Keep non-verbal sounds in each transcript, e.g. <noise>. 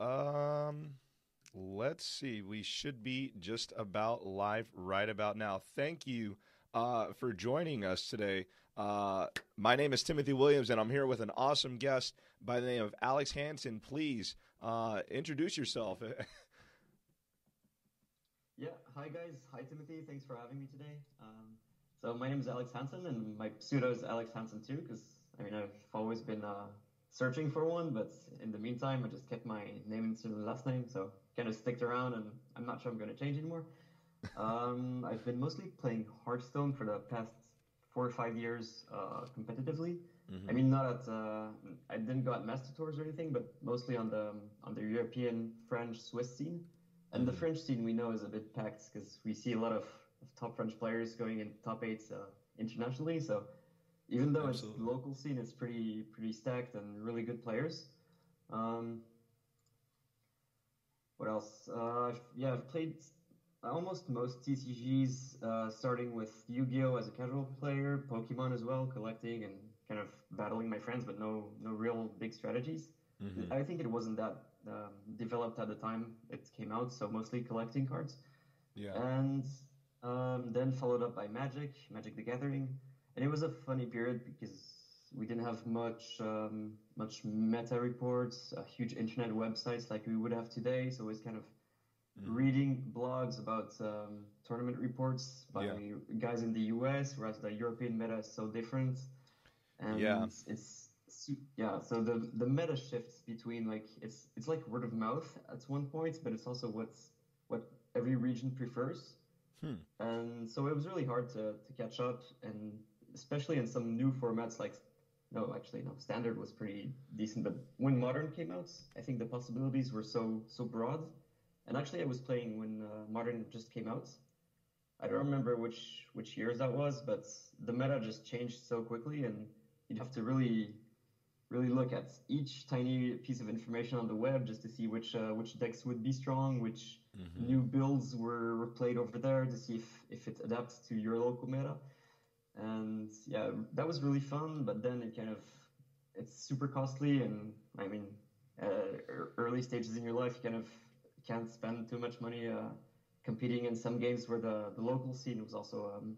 Um, let's see. We should be just about live right about now. Thank you uh, for joining us today. Uh, my name is Timothy Williams, and I'm here with an awesome guest by the name of Alex Hantson. Please uh, introduce yourself. <laughs> yeah. Hi, guys. Hi, Timothy. Thanks for having me today. Um, so my name is Alex Hantson, and my pseudo is Alex Hantson too, because I mean I've always been uh, searching for one, but in the meantime I just kept my name instead of the last name, so kind of sticked around, and I'm not sure I'm going to change anymore. <laughs> um, I've been mostly playing Hearthstone for the past four or five years uh, competitively. Mm-hmm. I mean, not at uh, I didn't go at master tours or anything, but mostly on the on the European, French, Swiss scene. And mm-hmm. the French scene we know is a bit packed because we see a lot of of top French players going in top eights uh, internationally. So even though Absolutely. it's local scene, it's pretty pretty stacked and really good players. Um, what else? Uh, yeah, I've played almost most TCGs, uh, starting with Yu-Gi-Oh as a casual player, Pokemon as well, collecting and kind of battling my friends, but no no real big strategies. Mm-hmm. I think it wasn't that um, developed at the time it came out, so mostly collecting cards. Yeah. And um, then followed up by Magic, Magic the Gathering, and it was a funny period because we didn't have much um, much meta reports, uh, huge internet websites like we would have today. So it was kind of mm. reading blogs about um, tournament reports by yeah. guys in the US, whereas the European meta is so different. And yeah. it's, it's yeah, so the the meta shifts between like it's it's like word of mouth at one point, but it's also what's what every region prefers. Hmm. And so it was really hard to, to catch up, and especially in some new formats like, no, actually, no, standard was pretty decent. But when modern came out, I think the possibilities were so so broad. And actually, I was playing when uh, modern just came out. I don't remember which which years that was, but the meta just changed so quickly, and you'd have to really really look at each tiny piece of information on the web just to see which uh, which decks would be strong, which mm-hmm. new builds were, were played over there to see if, if it adapts to your local meta. And yeah, that was really fun, but then it kind of it's super costly, and I mean, uh, early stages in your life, you kind of can't spend too much money uh, competing in some games where the, the local scene was also um,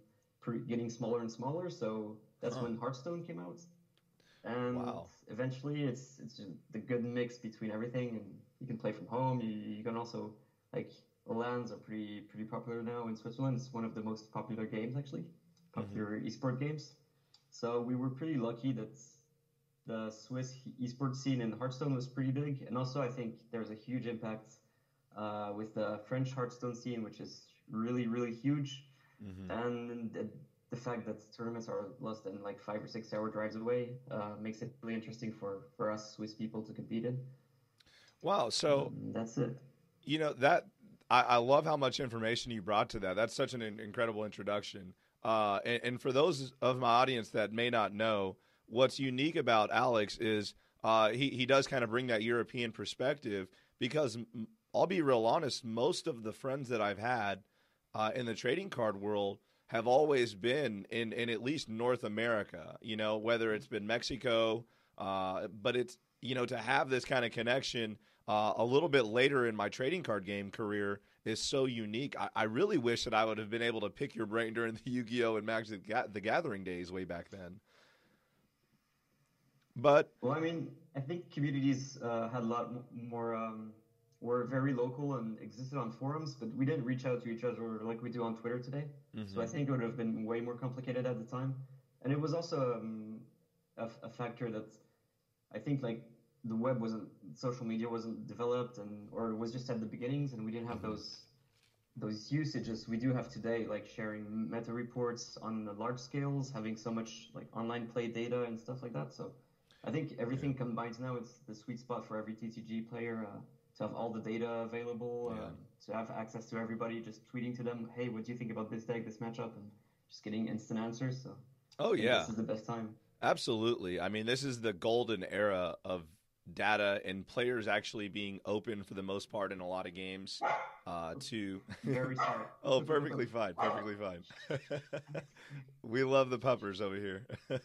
getting smaller and smaller. So that's huh. when Hearthstone came out and wow. eventually it's it's the good mix between everything and you can play from home you, you can also like LANs are pretty pretty popular now in Switzerland it's one of the most popular games actually popular mm-hmm. esport games so we were pretty lucky that the Swiss esports scene in Hearthstone was pretty big and also I think there's a huge impact uh, with the French Hearthstone scene which is really really huge mm-hmm. and the fact that tournaments are less than like five or six hour drives away uh, makes it really interesting for for us Swiss people to compete in. Wow! So um, that's it. You know that I, I, love how much information you brought to that. That's such an incredible introduction. Uh, and, and, for those of my audience that may not know, what's unique about Alex is uh, he he does kind of bring that European perspective because I'll be real honest, most of the friends that I've had uh, in the trading card world have always been in, in at least North America, you know, whether it's been Mexico, uh, but it's, you know, to have this kind of connection uh, a little bit later in my trading card game career is so unique. I, I, really wish that I would have been able to pick your brain during the <laughs> Yu Gi Oh! and Magic the Gathering days way back then. But well, I mean, I think communities uh, had a lot more um, were very local and existed on forums, but we didn't reach out to each other like we do on Twitter today. Mm-hmm. So I think it would have been way more complicated at the time. And it was also um, a, a, factor that I think like the web wasn't, social media wasn't developed, and or it was just at the beginnings, and we didn't have mm-hmm. those those usages we do have today, like sharing meta reports on large scales, having so much like online play data and stuff like that. So I think everything yeah. combines now. It's the sweet spot for every TCG player. Uh, to have all the data available, yeah. um, to have access to everybody, just tweeting to them, hey, what do you think about this deck, this matchup, and just getting instant answers. So, oh yeah, this is the best time. Absolutely. I mean, this is the golden era of data and players actually being open for the most part in a lot of games uh, to <laughs> very sorry. oh perfectly fine perfectly fine <laughs> we love the puppers over here <laughs>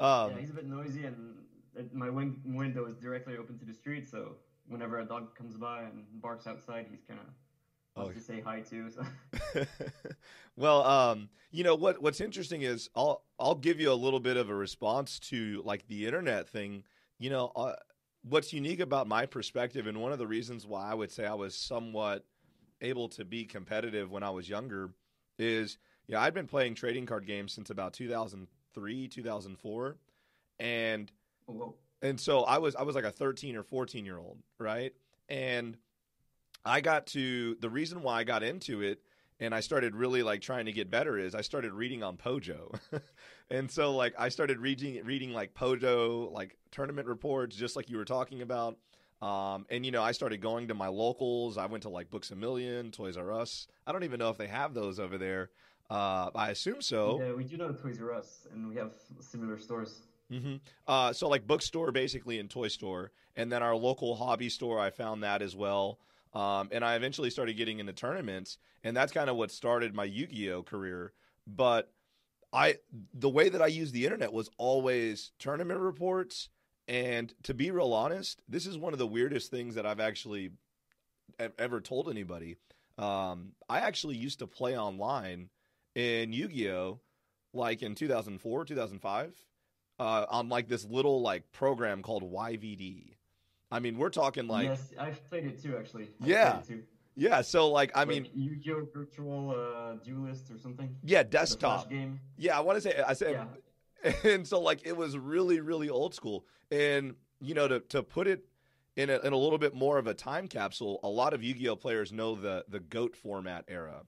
um, yeah he's a bit noisy and my win- window is directly open to the street so whenever a dog comes by and barks outside, he's kind of Oh. to say hi too. So. well, um, you know what? What's interesting is I'll I'll give you a little bit of a response to like the internet thing. You know, uh, what's unique about my perspective, and one of the reasons why I would say I was somewhat able to be competitive when I was younger is yeah, I'd been playing trading card games since about 2003, 2004, and Oh, whoa. and so I was I was like a 13 or 14 year old, right? And I got to the reason why I got into it and I started really like trying to get better is I started reading on Pojo. <laughs> and so like I started reading reading like Pojo like tournament reports just like you were talking about. Um, and you know, I started going to my locals. I went to like Books a Million, Toys R Us. I don't even know if they have those over there. Uh, I assume so. Yeah, we do know Toys R Us, and we have similar stores. hmm Uh, so like bookstore basically and toy store, and then our local hobby store. I found that as well. Um, and I eventually started getting into tournaments, and that's kind of what started my Yu-Gi-Oh career. But I, the way that I used the internet was always tournament reports. And to be real honest, this is one of the weirdest things that I've actually ever told anybody. Um, I actually used to play online in Yu-Gi-Oh, like in 2004, 2005 uh, on like this little like program called YVD. I mean, we're talking like yes, I've played it too, actually. I've Yeah. too. Yeah. So like I Like mean, Yu-Gi-Oh! Virtual uh, Duelist or something. yeah, desktop. game. Yeah, I want to say I said, Yeah. <laughs> and so like it was really really old school, and you know to to put it in a, in a little bit more of a time capsule, a lot of Yu-Gi-Oh players know the the Goat format era.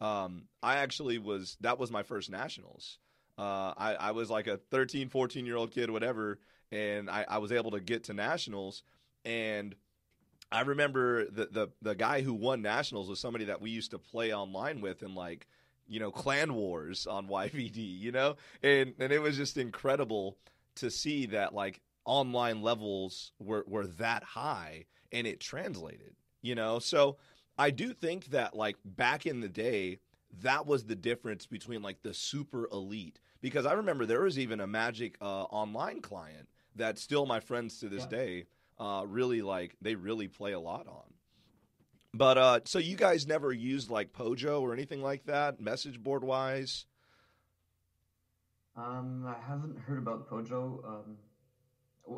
Um, I actually was that was my first nationals. Uh, I, I was like a 13, 14 year old kid, whatever, and I, I was able to get to nationals. And I remember the, the the guy who won nationals was somebody that we used to play online with in like you know clan wars on <laughs> YVD, you know, and and it was just incredible to see that like online levels were were that high and it translated, you know. So I do think that like back in the day, that was the difference between like the super elite because I remember there was even a Magic uh, online client that still my friends to this Yeah. day uh, really like they really play a lot on. But uh, so you guys never used like Pojo or anything like that, message board wise? Um, I haven't heard about Pojo. Um,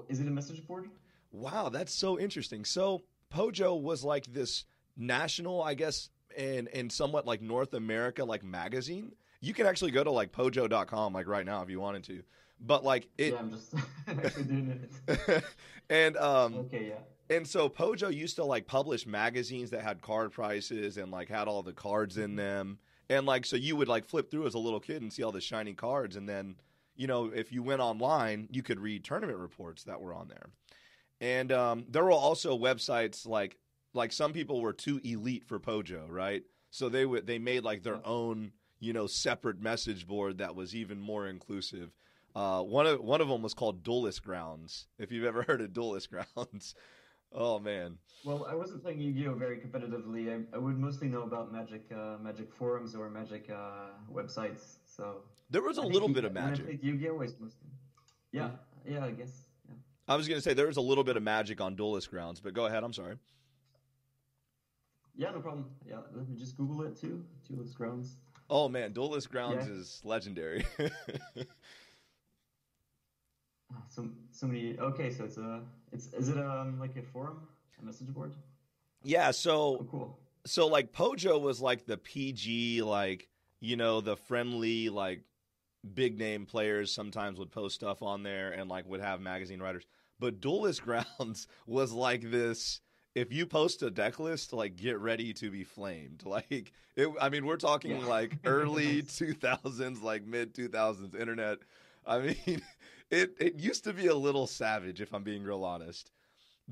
is it a message board? Wow, that's so interesting. So Pojo was like this national, I guess, and and somewhat like North America like magazine. You can actually go to like pojo.com like right now if you wanted to. But like it yeah, I'm just <laughs> actually doing it. <laughs> and um Okay, yeah. and so Pojo used to like publish magazines that had card prices and like had all the cards in them. And like so you would like flip through as a little kid and see all the shiny cards and then you know if you went online you could read tournament reports that were on there. And um, there were also websites like like some people were too elite for Pojo, right? So they would they made like their own you know separate message board that was even more inclusive. Uh, one of one of them was called Duelist Grounds. If you've ever <laughs> heard of Duelist Grounds, <laughs> oh man, Well, I wasn't playing Yu-Gi-Oh very competitively. I, I would mostly know about Magic, uh, Magic forums or Magic uh, websites. So there was a I little bit of When I magic. played Yu-Gi-Oh, was mostly. Yeah, yeah, I guess. Yeah. I was gonna say there was a little bit of magic on Duelist Grounds, but go ahead. I'm sorry. Yeah, no problem. Yeah, let me just Google it too. Duelist Grounds. Oh man, Duelist Grounds Yeah. is legendary. <laughs> So so many. Okay, so it's a. It's is it um like a forum, a message board? yeah, so Oh, cool. so like Pojo was like the PG, like you know, the friendly, like big name players sometimes would post stuff on there and like would have magazine writers. But Duelist <laughs> Grounds was like this. If you post a deck list, like get ready to be flamed. <laughs> Like it, I mean, we're talking Yeah. like <laughs> early two thousands, like mid two thousands internet. I mean, it it used to be a little savage, if I'm being real honest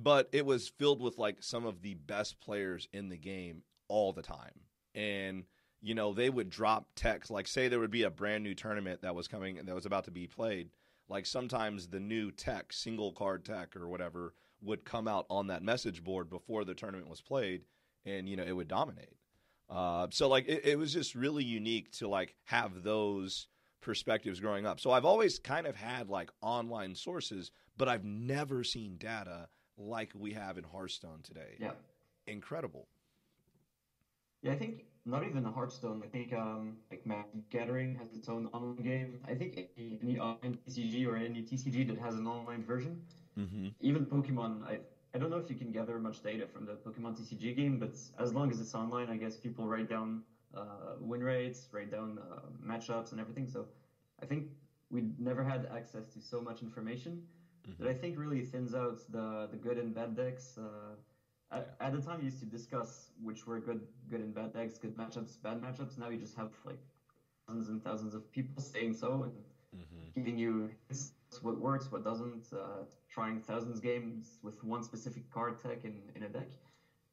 but it was filled with like some of the best players in the game all the time. And you know, they would drop text like say there would be a brand new tournament that was coming that was about to be played. Like sometimes the new tech, single card tech or whatever would come out on that message board before the tournament was played and you know, it would dominate. Uh, so like it, it was just really unique to like have those perspectives growing up. So I've always kind of had like online sources, but I've never seen data like we have in Hearthstone today. Yeah. Incredible. Yeah, I think not even Hearthstone. I think um, like Magic Gathering has its own online game. I think any, any online TCG or any TCG that has an online version, Mm-hmm. even Pokemon. I I don't know if you can gather much data from the Pokemon TCG game, but as long as it's online, I guess people write down uh, win rates, write down uh, matchups, and everything. So I think we never had access to so much information Mm-hmm. that I think really thins out the the good and bad decks. Uh, at, at the time, you used to discuss which were good, good and bad decks, good matchups, bad matchups. Now you just have like thousands and thousands of people saying so and Mm-hmm. giving you what works, what doesn't, uh, trying thousands games with one specific card tech in, in a deck.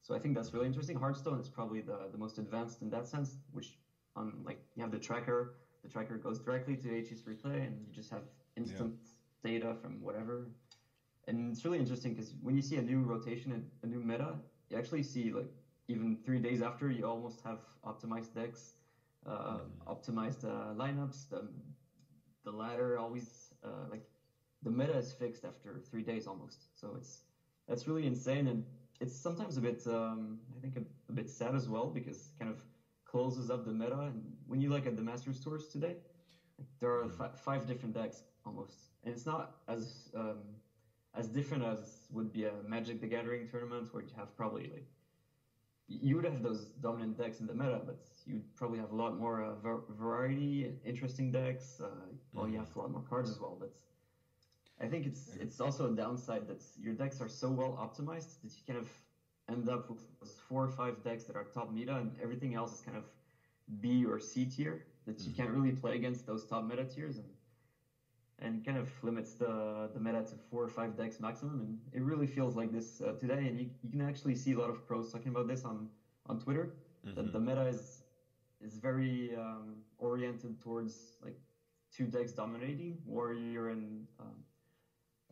So I think that's really interesting. Hearthstone is probably the, the most advanced in that sense, which on like you have the tracker, the tracker goes directly to HS replay, and you just have instant data from whatever. And it's really interesting because when you see a new rotation, a, a new meta, you actually see like even three days after, you almost have optimized decks, uh, optimized uh, lineups. The, the ladder always uh, like the meta is fixed after three days almost. So it's that's really insane, and it's sometimes a bit um, I think a, a bit sad as well because it kind of closes up the meta. And when you look at the Masters tours today, like, there are fi- five different decks almost, and it's not as um, as different as would be a Magic the Gathering tournament where you have probably like you would have those dominant decks in the meta, but you'd probably have a lot more uh, var- variety, interesting decks. Uh, well, you have a lot more cards as well. But I think it's it's also a downside that your decks are so well optimized that you kind of end up with four or five decks that are top meta, and everything else is kind of B or C tier that you can't really play against those top meta tiers, and and kind of limits the the meta to four or five decks maximum. And it really feels like this uh, today, and you, you can actually see a lot of pros talking about this on on Twitter. That the meta is is very um, oriented towards like two decks dominating Warrior and um,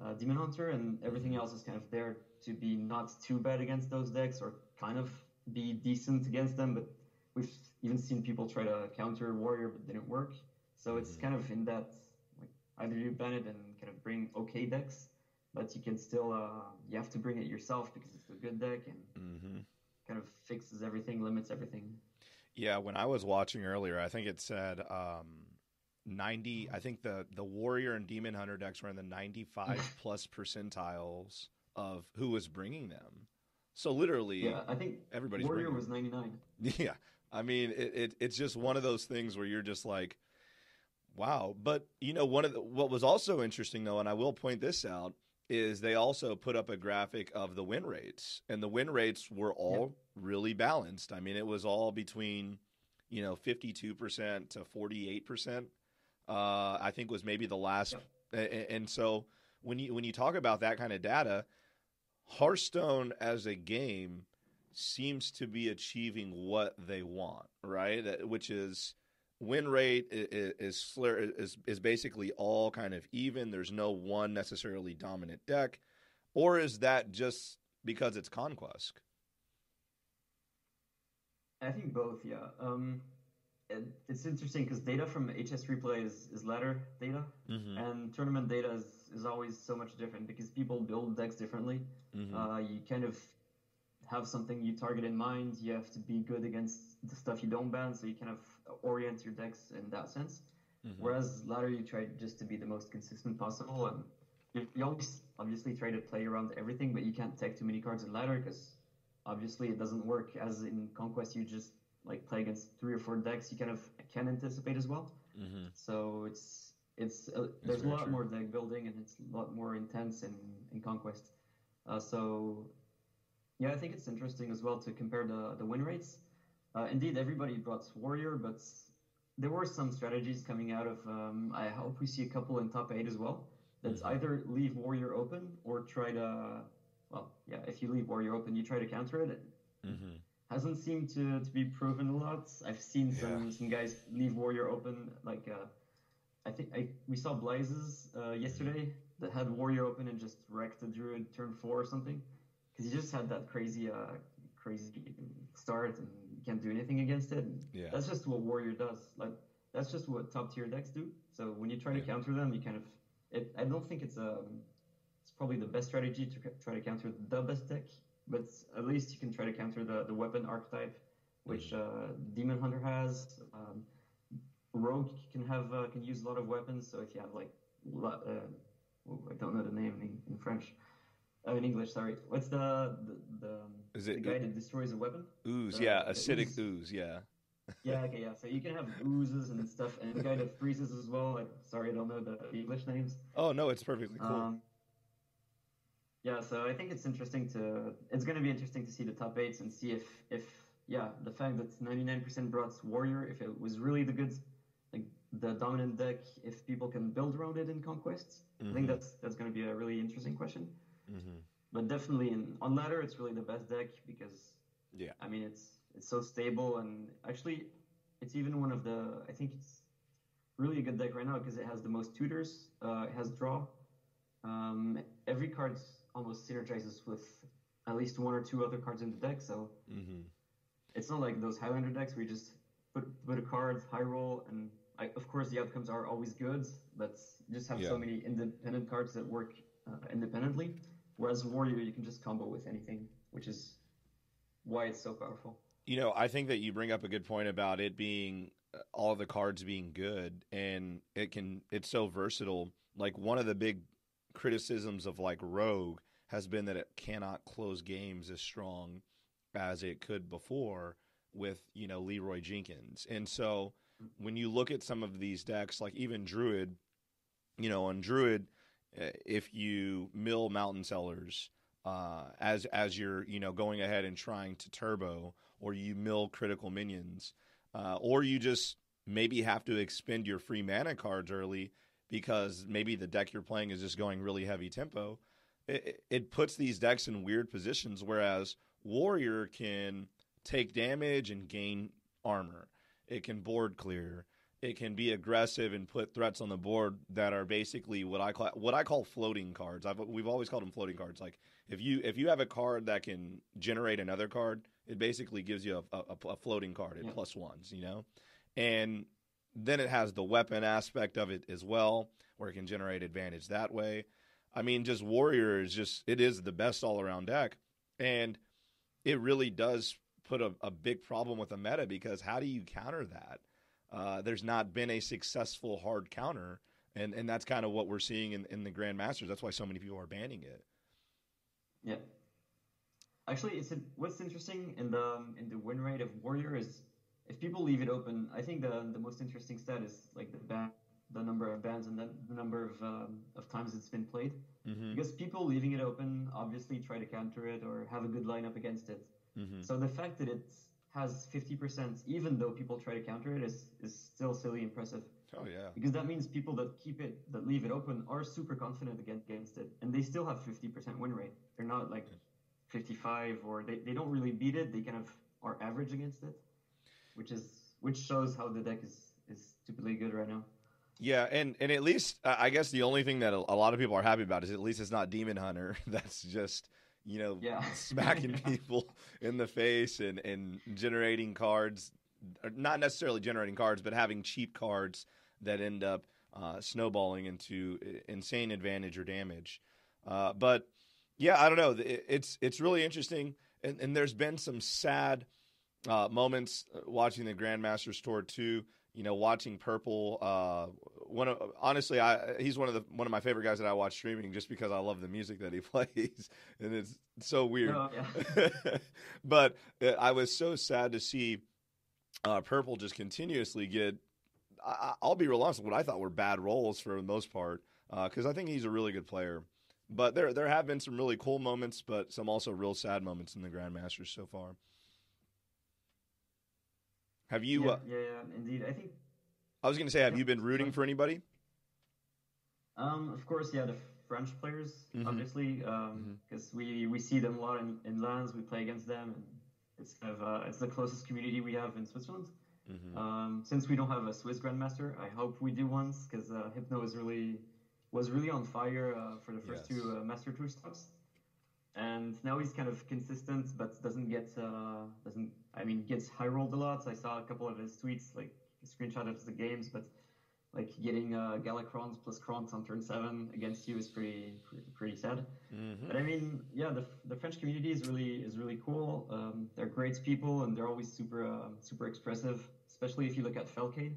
uh, Demon Hunter, and everything else is kind of there to be not too bad against those decks or kind of be decent against them. But we've even seen people try to counter Warrior but didn't work. So it's kind of in that like either you ban it and kind of bring okay decks, but you can still uh, you have to bring it yourself because it's a good deck and Mm-hmm. kind of fixes everything, limits everything. Yeah, when I was watching earlier, I think it said um, ninety. I think the the warrior and demon hunter decks were in the ninety five <laughs> plus percentiles of who was bringing them. So literally, Yeah, I think everybody's Warrior was 99. <laughs> Yeah, I mean, it, it it's just one of those things where you're just like, wow. But you know, one of the, what was also interesting though, and I will point this out, is they also put up a graphic of the win rates, and the win rates were all really balanced. I mean, it was all between, you know, fifty two percent to forty eight percent. Uh, I think was maybe the last, and so when you when you talk about that kind of data, Hearthstone as a game seems to be achieving what they want, right? Which is win rate is is, is basically all kind of even. There's no one necessarily dominant deck, or is that just because it's conquest? I think both, yeah. Um, it's interesting because data from HS Replay is, is ladder data, Mm-hmm. and tournament data is, is always so much different because people build decks differently. Mm-hmm. Uh, you kind of have something you target in mind. You have to be good against the stuff you don't ban, so you kind of orient your decks in that sense. Mm-hmm. Whereas ladder, you try just to be the most consistent possible, and you, you always obviously try to play around everything, but you can't take too many cards in ladder because obviously it doesn't work as in conquest. You just like play against three or four decks. You kind of can anticipate as well. Mm-hmm. So it's it's uh, there's a lot true. more deck building and it's a lot more intense in in conquest. Uh, so yeah, I think it's interesting as well to compare the the win rates. Uh, indeed, everybody brought warrior, but there were some strategies coming out of. Um, I hope we see a couple in top eight as well. That's Mhm. either leave warrior open or try to. Well, yeah, if you leave warrior open, you try to counter it. Mm-hmm. Hasn't seemed to, to be proven a lot. I've seen some, Yeah. some guys leave warrior open like. Uh, I think I, we saw Blazes uh, yesterday that had Warrior open and just wrecked a Druid turn four or something because he just had that crazy, uh, crazy start and you can't do anything against it. Yeah. That's just what Warrior does. Like that's just what top tier decks do. So when you try to Yeah. counter them, you kind of. It, I don't think it's um, it's probably the best strategy to try to counter the best deck, but at least you can try to counter the, the weapon archetype, which Mm-hmm. uh, Demon Hunter has. Um, Rogue can have uh, can use a lot of weapons, so if you have like uh, oh, I don't know the name in, in French, uh, in English, sorry. What's the the, the, Is the it guy that destroys a weapon? ooze? Uh, yeah, acidic ooze. ooze. Yeah. <laughs> Yeah, okay, yeah. So you can have oozes and stuff, and the guy that freezes as well. Like, sorry, I don't know the English names. Oh no, it's perfectly cool. Um, yeah, so I think it's interesting to. It's going to be interesting to see the top eights and see if, if yeah, the fact that 99% brought warrior, if it was really the good, like the dominant deck, if people can build around it in conquests. I Mhm. think that's that's going to be a really interesting question. hmm But definitely in on ladder, it's really the best deck because Yeah. I mean it's it's so stable and actually it's even one of the I think it's really a good deck right now because it has the most tutors. Uh, it has draw. Um, every card almost synergizes with at least one or two other cards in the deck, so hmm it's not like those Highlander decks where you just put put a card, high roll, and I, of course the outcomes are always good, but you just have Yeah. so many independent cards that work uh, independently. Whereas Warrior, you can just combo with anything, which is why it's so powerful. You know, I think that you bring up a good point about it being uh, all the cards being good and it can it's so versatile. Like one of the big criticisms of like Rogue has been that it cannot close games as strong as it could before with, you know, Leeroy Jenkins. And so when you look at some of these decks like even Druid, you know, on Druid uh, if you mill Mountain Sellers uh, as as you're you know going ahead and trying to turbo, or you mill critical minions, uh, or you just maybe have to expend your free mana cards early because maybe the deck you're playing is just going really heavy tempo. It, it puts these decks in weird positions. Whereas Warrior can take damage and gain armor. It can board clear. It can be aggressive and put threats on the board that are basically what I call what I call floating cards. I've, we've always called them floating cards. Like if you if you have a card that can generate another card, it basically gives you a, a, a floating card at Yeah. plus ones. You know, and then it has the weapon aspect of it as well, where it can generate advantage that way. I mean, just warrior is just it is the best all around deck, and it really does put a, a big problem with the meta because how do you counter that? Uh, there's not been a successful hard counter, and and that's kind of what we're seeing in, in the Grandmasters. That's why so many people are banning it. Yeah. Actually, it's what's interesting in the in the win rate of Warrior is if people leave it open. I think the the most interesting stat is like the ban, the number of bands and then the number of um, of times it's been played. Mm-hmm. Because people leaving it open obviously try to counter it or have a good lineup against it. Mm-hmm. So the fact that it has 50%, even though people try to counter it, is is still silly impressive. Oh yeah. Because that means people that keep it, that leave it open, are super confident against, against it, and they still have 50% win rate. They're not like 55 or they, they don't really beat it. They kind of are average against it, which is which shows how the deck is is stupidly good right now. Yeah, and and at least uh, I guess the only thing that a, a lot of people are happy about is at least it's not Demon Hunter. <laughs> That's just you know Yeah. <laughs> smacking <laughs> Yeah. people in the face and and generating cards, not necessarily generating cards, but having cheap cards that end up uh, snowballing into insane advantage or damage. Uh, but yeah, I don't know. It's it's really interesting, and, and there's been some sad uh, moments uh, watching the Grandmasters tour too. You know, watching Purple. Uh, one of honestly, I he's one of the one of my favorite guys that I watch streaming just because I love the music that he <laughs> plays, and it's so weird. Oh, yeah. <laughs> but uh, I was so sad to see uh, Purple just continuously get. I, I- I'll be real honest. What I thought were bad rolls for the most part, because I think he's a really good player. But there there have been some really cool moments, but some also real sad moments in the Grandmasters so far. Have you? yeah, Uh, yeah, yeah, indeed. I think I was going to say, have you been rooting for anybody? Um, of course, yeah, the French players, Mhm. obviously, because we, we see them a lot in, in LANs. We play against them, and it's kind of uh, it's the closest community we have in Switzerland. Mm-hmm. Um, since we don't have a Swiss Grandmaster, I hope we do once, because uh, Hypno is really was really on fire uh, for the first Yes. two uh, Master Tour stops, and now he's kind of consistent, but doesn't get uh, doesn't I mean gets high rolled a lot. I saw a couple of his tweets, like a screenshot of the games, but like getting uh, Galakronds plus Kronx on turn seven against you is pretty pretty, pretty sad. Mm-hmm. But I mean, yeah, the, the French community is really is really cool. Um, they're great people and they're always super uh, super expressive. Especially if you look at Felcade,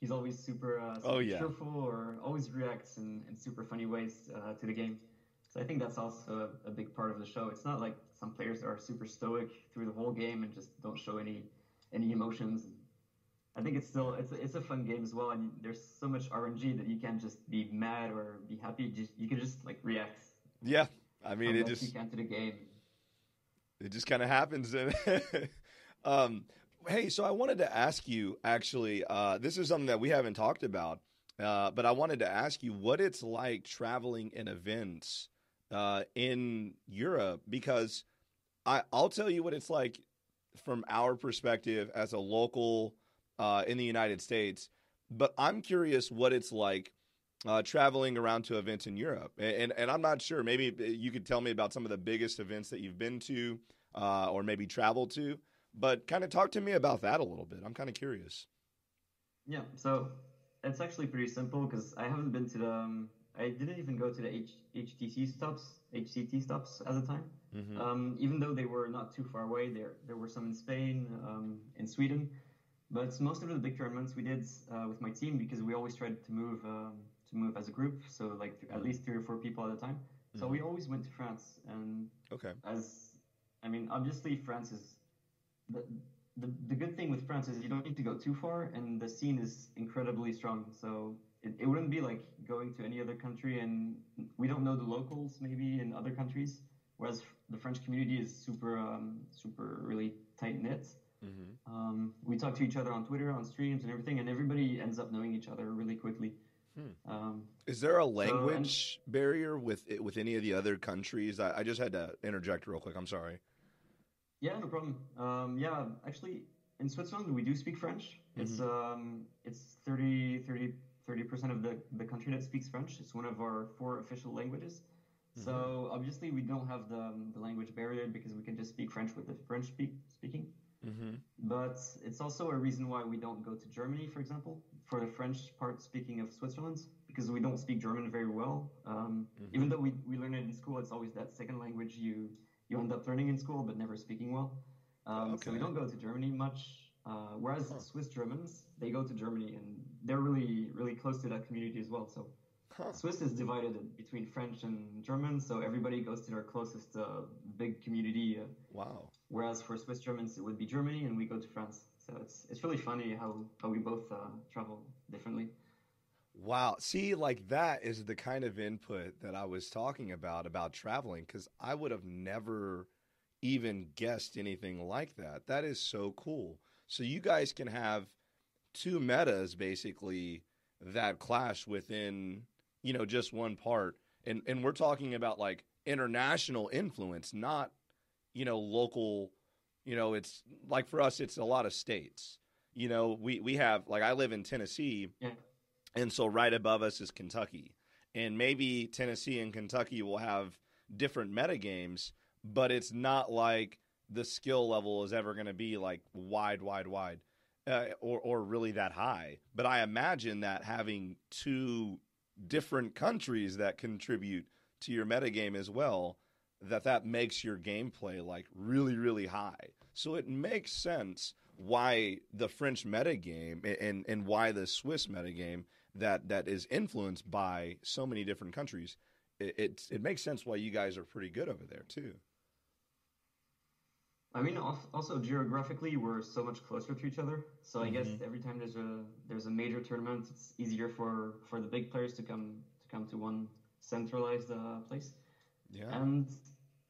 he's always super, uh, super oh, yeah. cheerful or always reacts in, in super funny ways uh, to the game. So I think that's also a, a big part of the show. It's not like some players are super stoic through the whole game and just don't show any any emotions. I think it's still it's a, it's a fun game as well, and there's so much RNG that you can't just be mad or be happy. Just, you can just like react. Yeah, I mean it just you can to the game. It just kind of happens. <laughs> um, hey, so I wanted to ask you actually. Uh, this is something that we haven't talked about, uh, but I wanted to ask you what it's like traveling in events uh, in Europe because I, I'll tell you what it's like from our perspective as a local uh, in the United States. But I'm curious what it's like uh, traveling around to events in Europe. And, and, and I'm not sure. Maybe you could tell me about some of the biggest events that you've been to uh, or maybe traveled to. But kind of talk to me about that a little bit. I'm kind of curious. Yeah. So it's actually pretty simple because I haven't been to the. Um, I didn't even go to the H, HTC stops, HCT stops at the time. Mm-hmm. Um, even though they were not too far away, there there were some in Spain, um, in Sweden. But most of the big tournaments we did uh, with my team because we always tried to move um, to move as a group, so like th- at least three or four people at a time. So mm-hmm. we always went to France, and okay, as I mean, obviously France is the, the the good thing with France is you don't need to go too far, and the scene is incredibly strong. So it, it wouldn't be like going to any other country, and we don't know the locals maybe in other countries. Whereas the French community is super um, super really tight knit. Mm-hmm. Um, we talk to each other on Twitter, on streams, and everything, and everybody ends up knowing each other really quickly. Hmm. Um, Is there a language so, barrier with with any of the other countries? I, I, just had to interject real quick. I'm sorry. Yeah, no problem. Um, yeah, actually, in Switzerland we do speak French. Mm-hmm. It's um, it's 30 30 percent of the the country that speaks French. It's one of our four official languages. Mm-hmm. So obviously we don't have the, the language barrier because we can just speak French with the French speak, speaking. Mm-hmm. But it's also a reason why we don't go to Germany, for example, for the French part speaking of Switzerland, because we don't speak German very well. Um, mm-hmm. Even though we, we learn it in school, it's always that second language you, you end up learning in school, but never speaking well. Um, okay. So we don't go to Germany much. Uh, whereas huh. Swiss Germans, they go to Germany and they're really, really close to that community as well. So Huh. Swiss is divided between French and German, so everybody goes to their closest uh, big community. Uh, wow. Whereas for Swiss Germans, it would be Germany, and we go to France. So it's it's really funny how how we both uh, travel differently. Wow. See, like that is the kind of input that I was talking about about traveling because I would have never even guessed anything like that. That is so cool. So you guys can have two metas basically that clash within you know, just one part. And and we're talking about like international influence, not, you know, local, you know, it's like for us it's a lot of states. You know, we we have like I live in Tennessee. Yeah. And so right above us is Kentucky. And maybe Tennessee and Kentucky will have different meta games, but it's not like the skill level is ever going to be like wide, wide, wide, uh, or or really that high. But I imagine that having two different countries that contribute to your metagame as well that that makes your gameplay like really really high so it makes sense why the french metagame and and why the swiss metagame that that is influenced by so many different countries it, it, it makes sense why you guys are pretty good over there too I mean, also geographically, we're so much closer to each other. So I mm-hmm. guess every time there's a there's a major tournament, it's easier for for the big players to come to come to one centralized uh, place. Yeah. And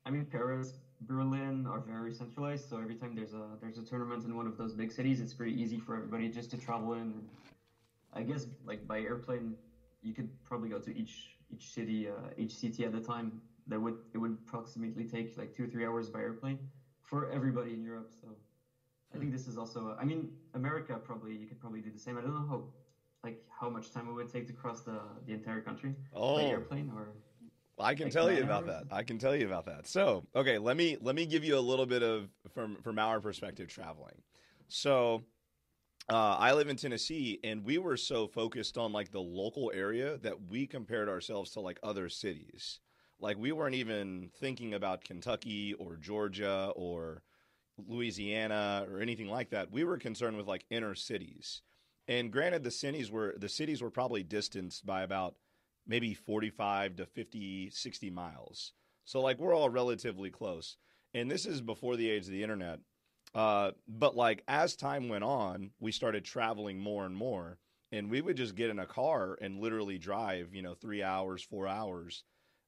I mean, Paris, Berlin are very centralized. So every time there's a there's a tournament in one of those big cities, it's pretty easy for everybody just to travel in. I guess like by airplane, you could probably go to each each city, uh, each city at a time. That would it would approximately take like two or three hours by airplane for everybody in Europe. So I think this is also. I mean, America probably you could probably do the same. I don't know how like how much time it would take to cross the the entire country oh. by airplane or. I can like tell you about that. I can tell you about that. So, okay, let me let me give you a little bit of from from our perspective traveling. So, uh, I live in Tennessee, and we were so focused on like the local area that we compared ourselves to like other cities. Like we weren't even thinking about Kentucky or Georgia or Louisiana or anything like that. We were concerned with like inner cities. And granted, the cities were the cities were probably distanced by about maybe 45 to 50, 60 miles. So like we're all relatively close. And this is before the age of the internet. Uh, but like as time went on, we started traveling more and more, and we would just get in a car and literally drive, you know, three hours, four hours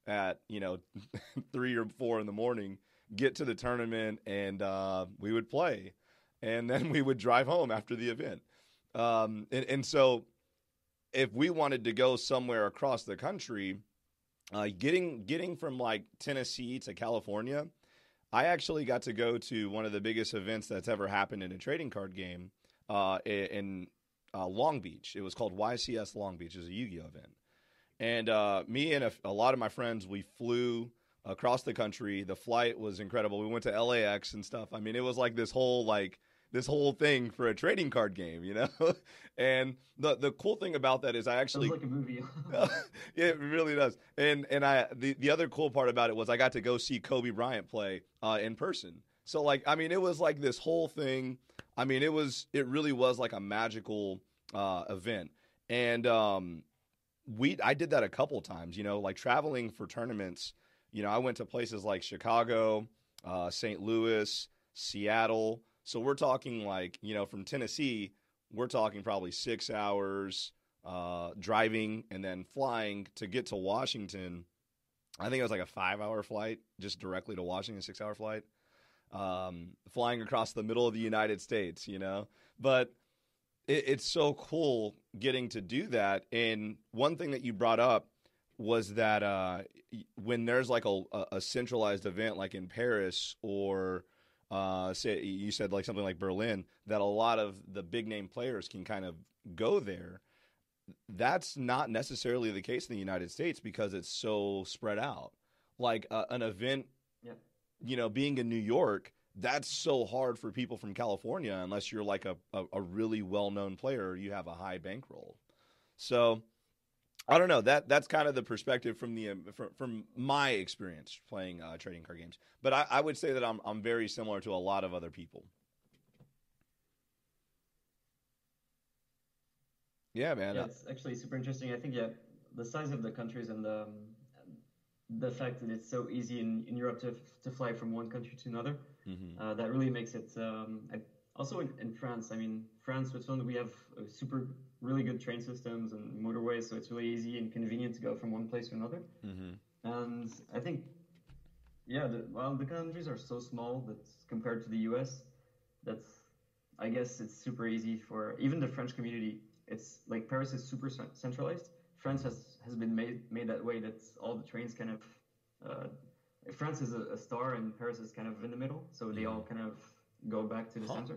at you know <laughs> three or four in the morning, get to the tournament, and uh, we would play, and then we would drive home after the event. Um, and, and so, if we wanted to go somewhere across the country, uh, getting getting from like Tennessee to California I actually got to go to one of the biggest events that's ever happened in a trading card game uh, in uh, Long Beach. It was called YCS Long Beach. It was a Yu-Gi-Oh event, and uh, me and a, a, lot of my friends we flew across the country. The flight was incredible. We went to LAX and stuff. I mean, it was like this whole like this whole thing for a trading card game, you know. <laughs> and the the cool thing about that is I actually Sounds like a movie. <laughs> <laughs> it really does. And and I the the other cool part about it was I got to go see Kobe Bryant play uh, in person. So like I mean it was like this whole thing. I mean it was it really was like a magical uh, event. And um, we I did that a couple times. You know, like traveling for tournaments. You know, I went to places like Chicago, uh, St. Louis, Seattle. So we're talking like, you know, from Tennessee, we're talking probably six hours uh, driving and then flying to get to Washington. I think it was like a five hour flight just directly to Washington, six hour flight. Um, flying across the middle of the United States, you know? But it, it's so cool getting to do that. And one thing that you brought up was that uh, when there's like a, a centralized event like in Paris or uh, say you said like something like Berlin, that a lot of the big name players can kind of go there. That's not necessarily the case in the United States because it's so spread out. Like uh, an event, yeah. you know, being in New York, that's so hard for people from California unless you're like a, a, a really well known player, you have a high bankroll. So I don't know. That that's kind of the perspective from the from, from my experience playing uh, trading card games. But I, I would say that I'm I'm very similar to a lot of other people. Yeah, man. Yeah, actually super interesting. I think yeah, the size of the countries and the um, the fact that it's so easy in, in Europe to to fly from one country to another, mm-hmm. uh, that really makes it. Um, also in, in France, I mean, France, Switzerland, we have super really good train systems and motorways, so it's really easy and convenient to go from one place to another. Mm-hmm. And I think, yeah, the, well, the countries are so small that compared to the U.S., that's I guess it's super easy for even the French community. It's like Paris is super centralized. France has, has been made made that way that all the trains kind of uh, France is a, a, star and Paris is kind of in the middle, so they mm-hmm. all kind of go back to the huh. center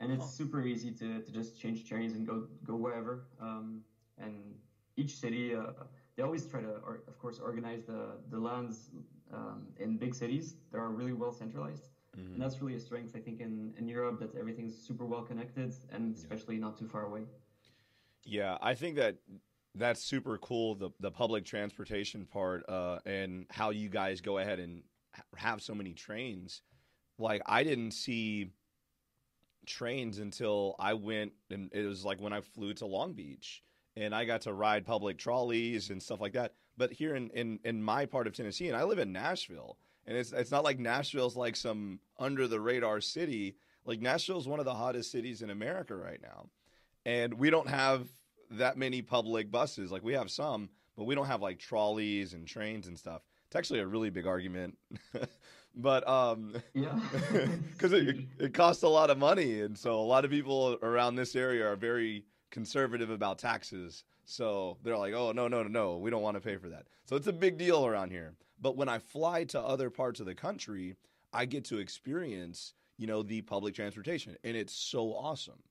and it's super easy to, to just change trains and go go wherever. Um, and each city, uh, they always try to, or, of course, organize the the LANs um, in big cities that are really well centralized. Mm-hmm. And that's really a strength, I think, in, in Europe that everything's super well connected and especially yeah. not too far away. Yeah, I think that that's super cool. The the public transportation part uh, and how you guys go ahead and have so many trains. Like I didn't see trains until I went and it was like when I flew to Long Beach and I got to ride public trolleys and stuff like that. But here in, in, in my part of Tennessee, and I live in Nashville, and it's it's not like Nashville's like some under the radar city. Like Nashville's one of the hottest cities in America right now. And we don't have that many public buses. Like we have some, but we don't have like trolleys and trains and stuff. It's actually a really big argument <laughs> but um, yeah, <laughs> <laughs> because it, it costs a lot of money, and so a lot of people around this area are very conservative about taxes. So they're like, oh no no no no, we don't want to pay for that. So it's a big deal around here. But when I fly to other parts of the country, I get to experience you know the public transportation, and it's so awesome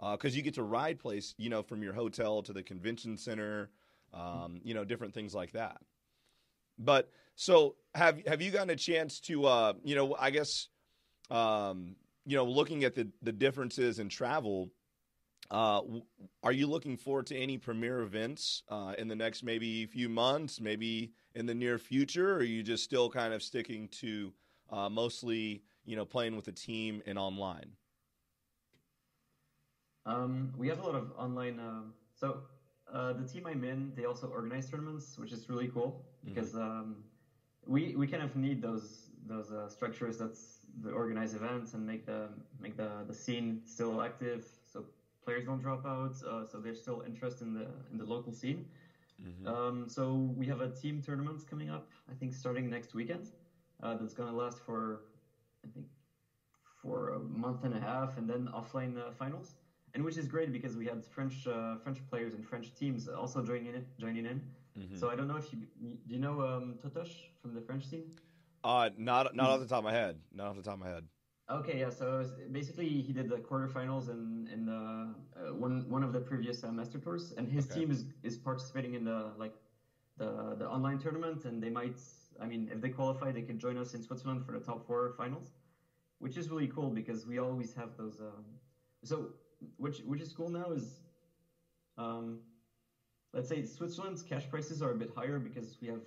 because uh, you get to ride place you know from your hotel to the convention center, um, you know different things like that. But so have have you gotten a chance to uh, you know I guess um, you know looking at the the differences in travel Uh, are you looking forward to any premier events uh, in the next maybe few months, maybe in the near future? Or are you just still kind of sticking to uh, mostly, you know, playing with a team and online? Um, we have a lot of online. Uh, so uh, the team I'm in, they also organize tournaments, which is really cool mm-hmm. because mm-hmm. um, we we kind of need those those uh, structures that's the organize events and make the make the, the scene still active so players don't drop out uh, so there's still interest in the in the local scene mm-hmm. um, so we have a team tournament coming up i think starting next weekend uh, that's going to last for i think for a month and a half and then offline uh, finals and which is great because we had french uh, french players and french teams also joining in joining in mm-hmm. so i don't know if you do you know um, totosh from the french team uh, not not off the top of my head. Not off the top of my head. Okay, yeah. So basically, he did the quarterfinals in in the uh, one one of the previous uh, master tours, and his okay. team is is participating in the like the the online tournament, and they might. I mean, if they qualify, they can join us in Switzerland for the top four finals, which is really cool because we always have those. Um, so which which is cool now is, um, let's say Switzerland's cash prices are a bit higher because we have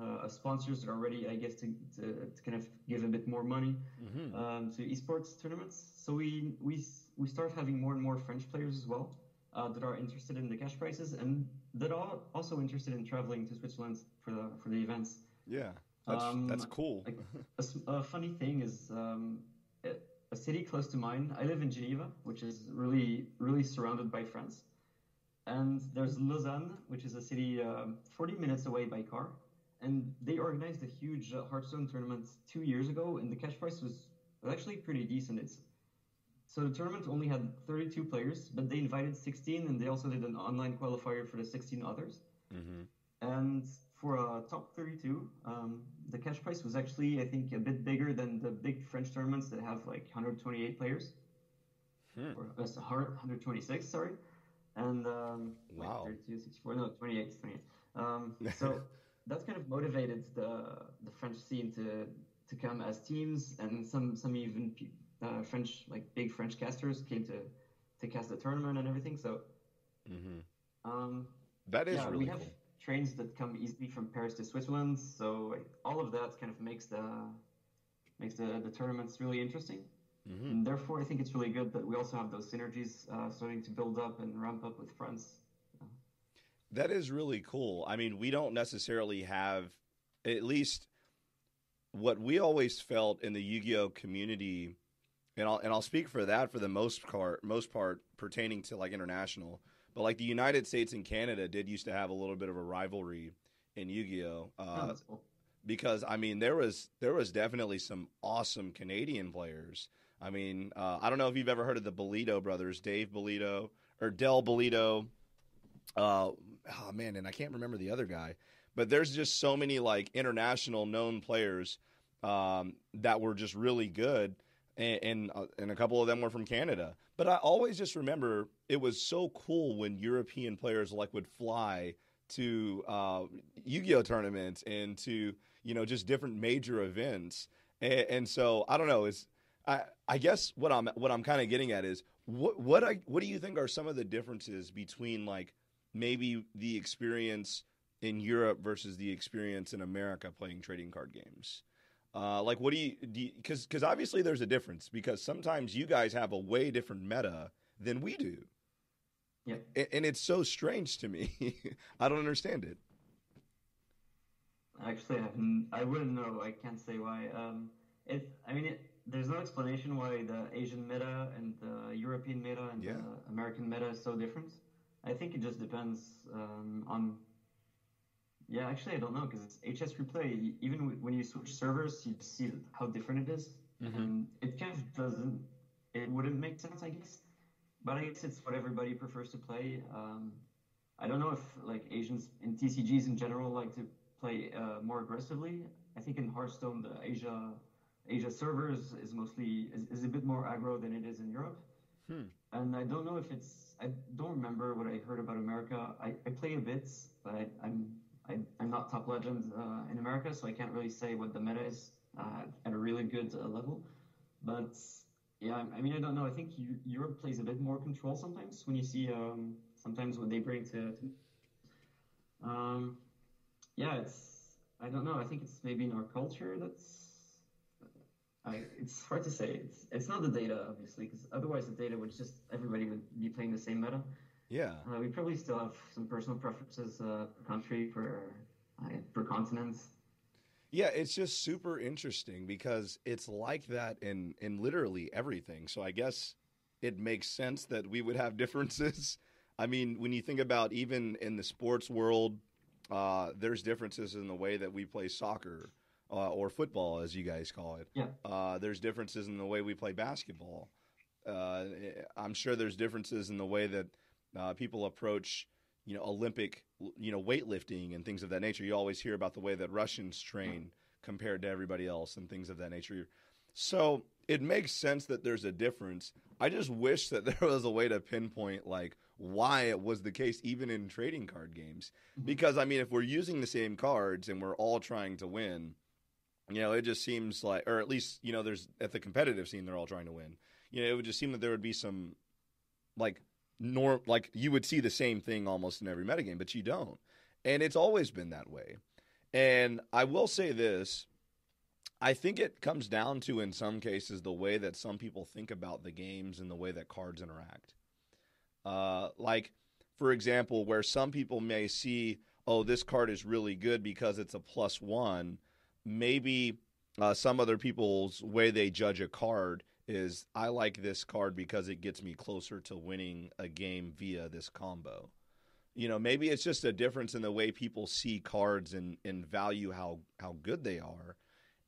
uh, sponsors that are ready, I guess, to, to, to, kind of give a bit more money mm-hmm. um, to esports tournaments. So we we we start having more and more French players as well uh, that are interested in the cash prices and that are also interested in traveling to Switzerland for the for the events. Yeah, that's um, that's cool. like a, a, funny thing is. Um, a city close to mine. I live in Geneva, which is really, really surrounded by France. And there's Lausanne, which is a city um, 40 minutes away by car and they organized a huge uh, Hearthstone tournament two years ago, and the cash price was actually pretty decent. It's so the tournament only had 32 players, but they invited 16, and they also did an online qualifier for the 16 others. Mm-hmm. And for a top 32, um, the cash price was actually, I think, a bit bigger than the big French tournaments that have like 128 players, hmm. or uh, 126, sorry. And um, wow, 32, 64, no, 28, 28. Um, so <laughs> that's kind of motivated the the French scene to to come as teams, and some some even uh, French like big French casters came to to cast the tournament and everything. So mm-hmm. um, that is yeah, really we have cool. Trains that come easily from Paris to Switzerland. So all of that kind of makes the makes the, the tournaments really interesting. Mm-hmm. And therefore, I think it's really good that we also have those synergies uh, starting to build up and ramp up with France that is really cool. I mean, we don't necessarily have, at least what we always felt in the Yu-Gi-Oh community, and I'll and I'll speak for that for the most part, most part pertaining to like international. But like the United States and Canada did used to have a little bit of a rivalry in Yu-Gi-Oh. Uh, oh, cool. Because I mean, there was there was definitely some awesome Canadian players. I mean, uh, I don't know if you've ever heard of the Bolito brothers, Dave Bolito or Del Bolito. Uh, oh man, and I can't remember the other guy, but there's just so many like international known players um, that were just really good, and and, uh, and, a couple of them were from Canada. But I always just remember it was so cool when European players like would fly to uh, Yu-Gi-Oh tournaments and to you know just different major events, and, and so I don't know. Is I I guess what I'm what I'm kind of getting at is what what I what do you think are some of the differences between like maybe the experience in Europe versus the experience in America playing trading card games? Uh, like, what do you because because obviously there's a difference because sometimes you guys have a way different meta than we do. Yeah, and, and it's so strange to me. <laughs> I don't understand it. Actually, I, I wouldn't know. I can't say why. Um, it. I mean, it, there's no explanation why the Asian meta and the European meta and yeah. the American meta is so different. I think it just depends um, on. Yeah, actually, I don't know because HSReplay. Even when you switch servers, you see how different it is. Mm-hmm. and it kind of doesn't. It wouldn't make sense, I guess. But I guess it's what everybody prefers to play. Um, I don't know if like Asians in TCGs in general like to play uh, more aggressively. I think in Hearthstone, the Asia Asia servers is mostly is, is a bit more aggro than it is in Europe. Hmm. And I don't know if it's I don't remember what I heard about America. I, I play a bit, but I, I'm I, am not top legend uh, in America, so I can't really say what the meta is uh, at a really good uh, level. But Yeah, I mean, I don't know. I think Europe plays a bit more control sometimes when you see um, sometimes what they bring to. to um, yeah, it's I don't know. I think it's maybe in our culture that's. I, it's hard to say. It's it's not the data obviously because otherwise the data would just everybody would be playing the same meta. Yeah. Uh, we probably still have some personal preferences uh, per country per uh, per continent. Yeah, it's just super interesting because it's like that in in literally everything. So I guess it makes sense that we would have <laughs> differences. I mean, when you think about even in the sports world, uh, there's differences in the way that we play soccer uh, or football, as you guys call it. Yeah. Uh, there's differences in the way we play basketball. Uh, I'm sure there's differences in the way that uh, people approach you know Olympic you know weightlifting and things of that nature. You always hear about the way that Russians train compared to everybody else and things of that nature. So it makes sense that there's a difference. I just wish that <laughs> there was a way to pinpoint like why it was the case even in trading card games. Mm-hmm. Because I mean if we're using the same cards and we're all trying to win, you know, it just seems like or at least, you know, there's at the competitive scene they're all trying to win. You know, it would just seem that there would be some like norm like you would see the same thing almost in every metagame, but you don't. And it's always been that way. And I will say this I think it comes down to, in some cases, the way that some people think about the games and the way that cards interact. Uh, like, for example, where some people may see, oh, this card is really good because it's a plus one, maybe uh, some other people's way they judge a card is I like this card because it gets me closer to winning a game via this combo. You know, maybe it's just a difference in the way people see cards and, and value how, how good they are.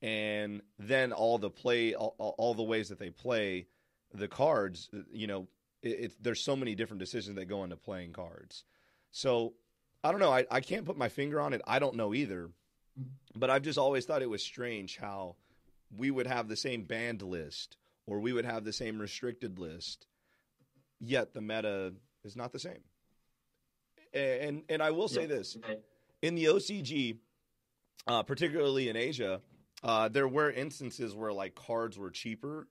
And then all the play, all, all the ways that they play the cards, you know, it, it, there's so many different decisions that go into playing cards. So I don't know. I, I can't put my finger on it. I don't know either. Mm-hmm. But I've just always thought it was strange how we would have the same band list or we would have the same restricted list, yet the meta is not the same. And and I will say this: in the OCG, uh, particularly in Asia, uh, there were instances where like cards were cheaper.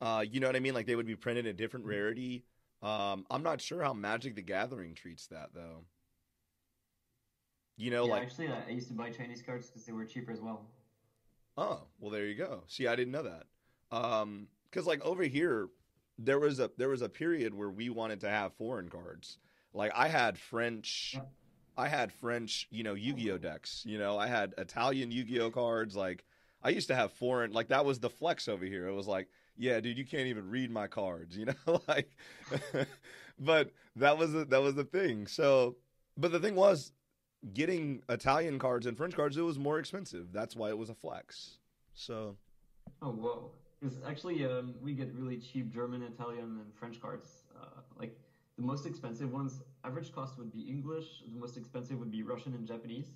Uh, you know what I mean? Like they would be printed in different mm-hmm. rarity. Um, I'm not sure how Magic the Gathering treats that though. You know, yeah, like actually, I used to buy Chinese cards because they were cheaper as well. Oh well, there you go. See, I didn't know that. Um, because like over here, there was a there was a period where we wanted to have foreign cards. Like I had French, I had French, you know, Yu-Gi-Oh decks. You know, I had Italian Yu-Gi-Oh cards. Like I used to have foreign. Like that was the flex over here. It was like, yeah, dude, you can't even read my cards. <laughs> You know, like, <laughs> but that was the, that was the thing. So, but the thing was, getting Italian cards and French cards, it was more expensive. That's why it was a flex. So. Oh whoa! Because actually, um, we get really cheap German, Italian, and French cards. Uh, like the most expensive ones, average cost would be English. The most expensive would be Russian and Japanese.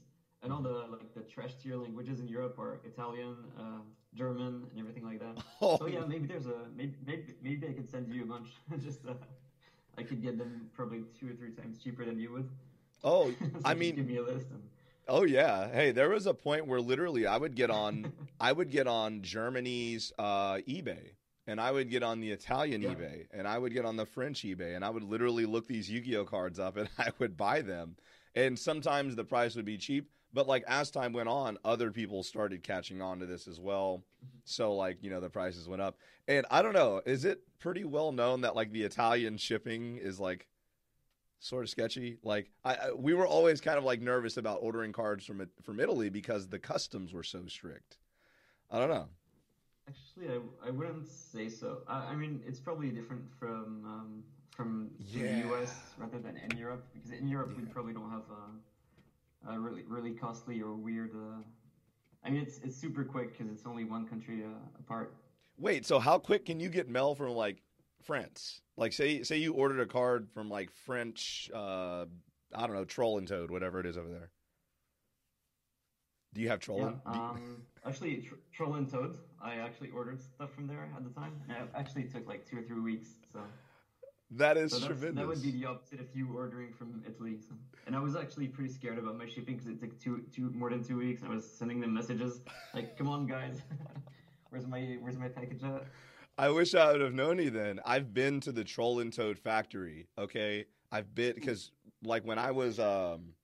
And all the like the trash tier languages in Europe are Italian, uh, German, and everything like that. <laughs> Oh. So yeah, maybe there's a maybe maybe, maybe I could send you a bunch. <laughs> Just uh, I could get them probably two or three times cheaper than you would. Oh, <laughs> so I mean, give me a list. And... Oh yeah. Hey, there was a point where literally I would get on <laughs> I would get on Germany's uh, eBay and I would get on the Italian yeah. eBay and I would get on the French eBay and I would literally look these Yu-Gi-Oh cards up and <laughs> I would buy them. And sometimes the price would be cheap, but like as time went on, other people started catching on to this as well. So like, you know, the prices went up. And I don't know, is it pretty well known that like the Italian shipping is like sort of sketchy. Like I, I, we were always kind of like nervous about ordering cards from from Italy because the customs were so strict. I don't know. Actually, I, I wouldn't say so. I, I mean, it's probably different from um, from yeah. the US rather than in Europe because in Europe yeah. we probably don't have a, a, really really costly or weird. Uh, I mean, it's it's super quick because it's only one country uh, apart. Wait, so how quick can you get mail from like France. Like say say you ordered a card from like French, uh, I don't know, Troll and Toad, whatever it is over there. Do you have Troll? Yeah, um, actually, tr- Troll and Toad. I actually ordered stuff from there at the time. And it actually took like two or three weeks. So that is so tremendous. That would be the opposite if you ordering from Italy. So. And I was actually pretty scared about my shipping because it took two two more than two weeks. I was sending them messages like, "Come on, guys, <laughs> where's my where's my package at?" I wish I would have known you then. I've been to the Troll and Toad factory. Okay, I've been because like when I was, um,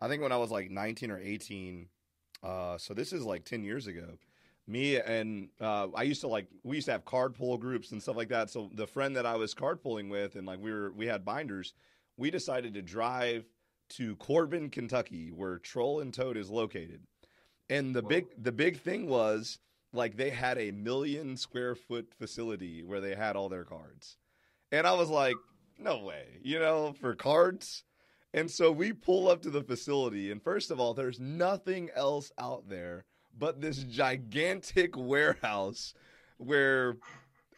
I think when I was like 19 or 18. Uh, so this is like 10 years ago. Me and uh, I used to like we used to have card pull groups and stuff like that. So the friend that I was card pulling with and like we were we had binders. We decided to drive to Corbin, Kentucky, where Troll and Toad is located. And the Whoa. big the big thing was like they had a million square foot facility where they had all their cards. And I was like, no way, you know, for cards. And so we pull up to the facility, and first of all, there's nothing else out there but this gigantic warehouse where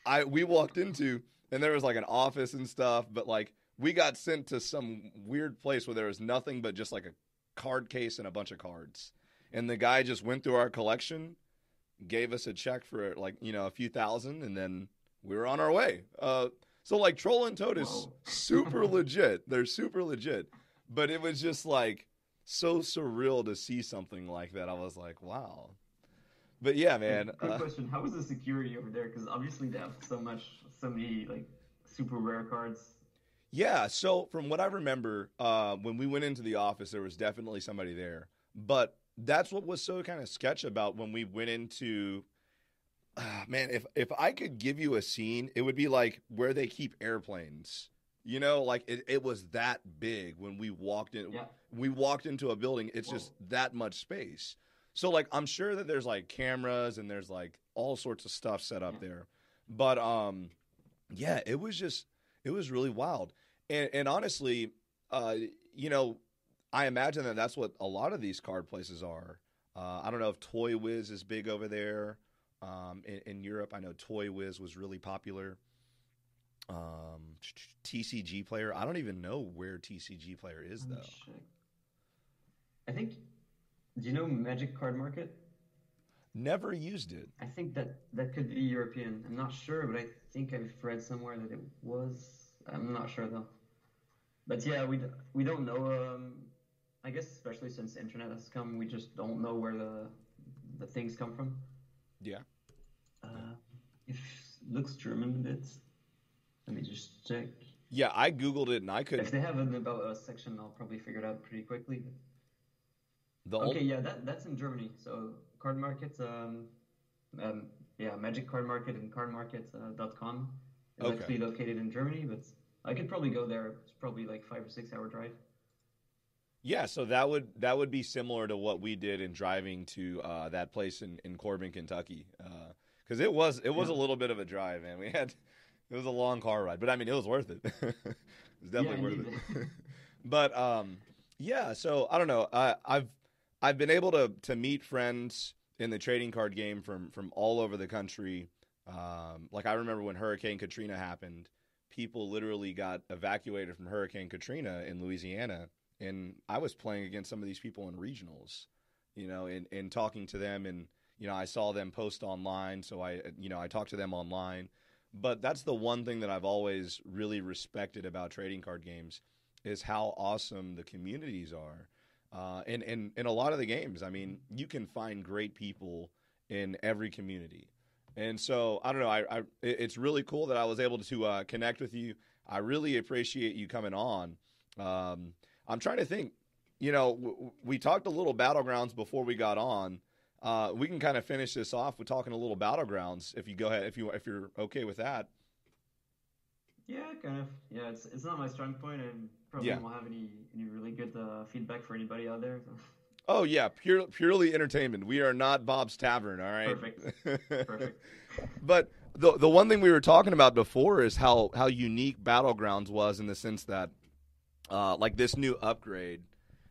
I we walked into, and there was like an office and stuff, but like we got sent to some weird place where there was nothing but just like a card case and a bunch of cards. And the guy just went through our collection, gave us a check for like, you know, a few thousand, and then we were on our way. Uh, so like Troll and Toad is super <laughs> legit. They're super legit. But it was just like so surreal to see something like that. I was like, wow. But yeah, man. Quick uh, question: How is the security over there? Because obviously they have so much, so many like super rare cards. Yeah, so from what I remember, uh, when we went into the office, there was definitely somebody there. But that's what was so kind of sketch about when we went into. Ah, man, if if I could give you a scene, it would be like where they keep airplanes. You know, like it, it was that big when we walked in. Yeah. We walked into a building. It's just that much space. So like I'm sure that there's like cameras and there's like all sorts of stuff set up Yeah. there. But um yeah, it was just it was really wild. And and honestly, uh you know, I imagine that that's what a lot of these card places are. Uh, I don't know if Toy Wiz is big over there. Um, in, in Europe, I know Toy Wiz was really popular. Um, TCG Player, I don't even know where TCG Player is though. I think. Do you know Magic Card Market? Never used it. I think that that could be European. I'm not sure, but I think I've read somewhere that it was. I'm not sure though. But yeah, we we don't know. Um, I guess especially since the internet has come, we just don't know where the the things come from. Yeah. Uh, it looks German a bit. Let me just check. Yeah, I googled it and I could If they have an about us section, I'll probably figure it out pretty quickly. The Okay, ol- yeah, that that's in Germany. So card markets, um, um, yeah, Magic Card Market and cardmarket.com is Okay. actually located in Germany, but I could probably go there. It's probably like five or six hour drive. Yeah, so that would that would be similar to what we did in driving to uh, that place in, in Corbin, Kentucky, because it was it was Yeah. a little bit of a drive, man. We had it was a long car ride, but I mean it was worth it. <laughs> it was definitely Yeah, worth it. indeed. <laughs> <laughs> but um, yeah, so I don't know. I, I've I've been able to to meet friends in the trading card game from from all over the country. Um, like I remember when Hurricane Katrina happened, people literally got evacuated from Hurricane Katrina in Louisiana, and I was playing against some of these people in regionals, you know, and and talking to them, and you know I saw them post online, so I you know I talked to them online. But that's the one thing that I've always really respected about trading card games is how awesome the communities are. Uh, and, and in a lot of the games, I mean, you can find great people in every community. And so I don't know. I, I it's really cool that I was able to uh, connect with you. I really appreciate you coming on. Um, I'm trying to think. You know, w- we talked a little battlegrounds before we got on. Uh, we can kind of finish this off with talking a little battlegrounds. If you go ahead, if you if you're okay with that. Yeah, kind of. Yeah, it's it's not my strong point, and probably Yeah. won't have any any really good uh, feedback for anybody out there. so- <laughs> Oh yeah, pure, purely entertainment. We are not Bob's Tavern, all right. Perfect. Perfect. <laughs> but the the one thing we were talking about before is how how unique Battlegrounds was in the sense that, uh, like this new upgrade,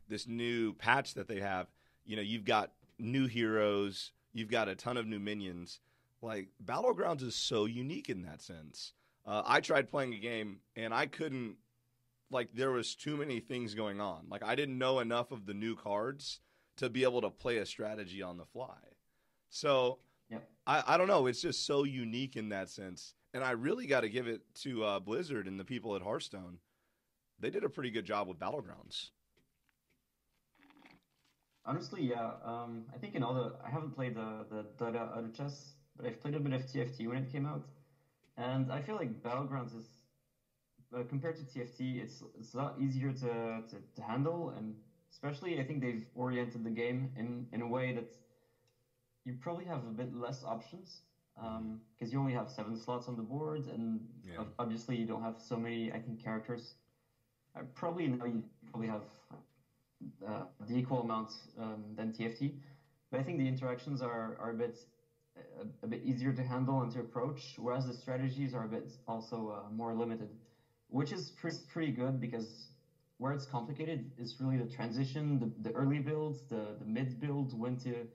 this new patch that they have. You know, you've got new heroes, you've got a ton of new minions. Like Battlegrounds is so unique in that sense. Uh, I tried playing a game and I couldn't. Like there was too many things going on. Like I didn't know enough of the new cards to be able to play a strategy on the fly. So Yeah. I, I don't know. It's just so unique in that sense. And I really got to give it to uh, Blizzard and the people at Hearthstone. They did a pretty good job with Battlegrounds. Honestly, yeah. Um, I think in all the I haven't played the the Dota Auto Chess, but I've played a bit of TFT when it came out. And I feel like Battlegrounds is uh, compared to TFT, it's it's a lot easier to, to, to handle, and especially I think they've oriented the game in in a way that you probably have a bit less options because um, you only have seven slots on the board, and yeah. obviously you don't have so many I think characters. I probably now you probably have uh, the equal amount um, than TFT, but I think the interactions are are a bit a, a, bit easier to handle and to approach, whereas the strategies are a bit also uh, more limited which is pretty, pretty good because where it's complicated is really the transition, the, the early builds, the, the mid builds, when to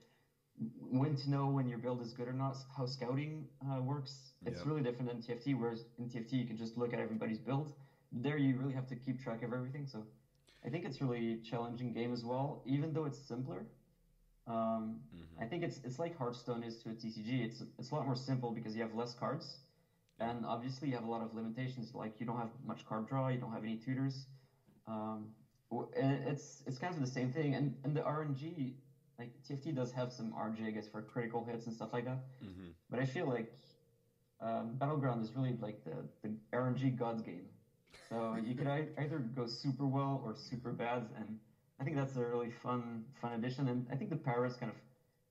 when to know when your build is good or not, how scouting uh, works. It's really different than TFT, whereas in TFT you can just look at everybody's build. There you really have to keep track of everything. So I think it's really challenging game as well, even though it's simpler. Um, mm-hmm. I think it's it's like Hearthstone is to a TCG. It's it's a lot more simple because you have less cards and obviously you have a lot of limitations like you don't have much card draw you don't have any tutors um, and it's it's kind of the same thing and, and the rng like tft does have some RNG, i guess for critical hits and stuff like that mm-hmm. but i feel like um, battleground is really like the, the rng god's game so you could either go super well or super bad and i think that's a really fun fun addition and i think the pirates kind of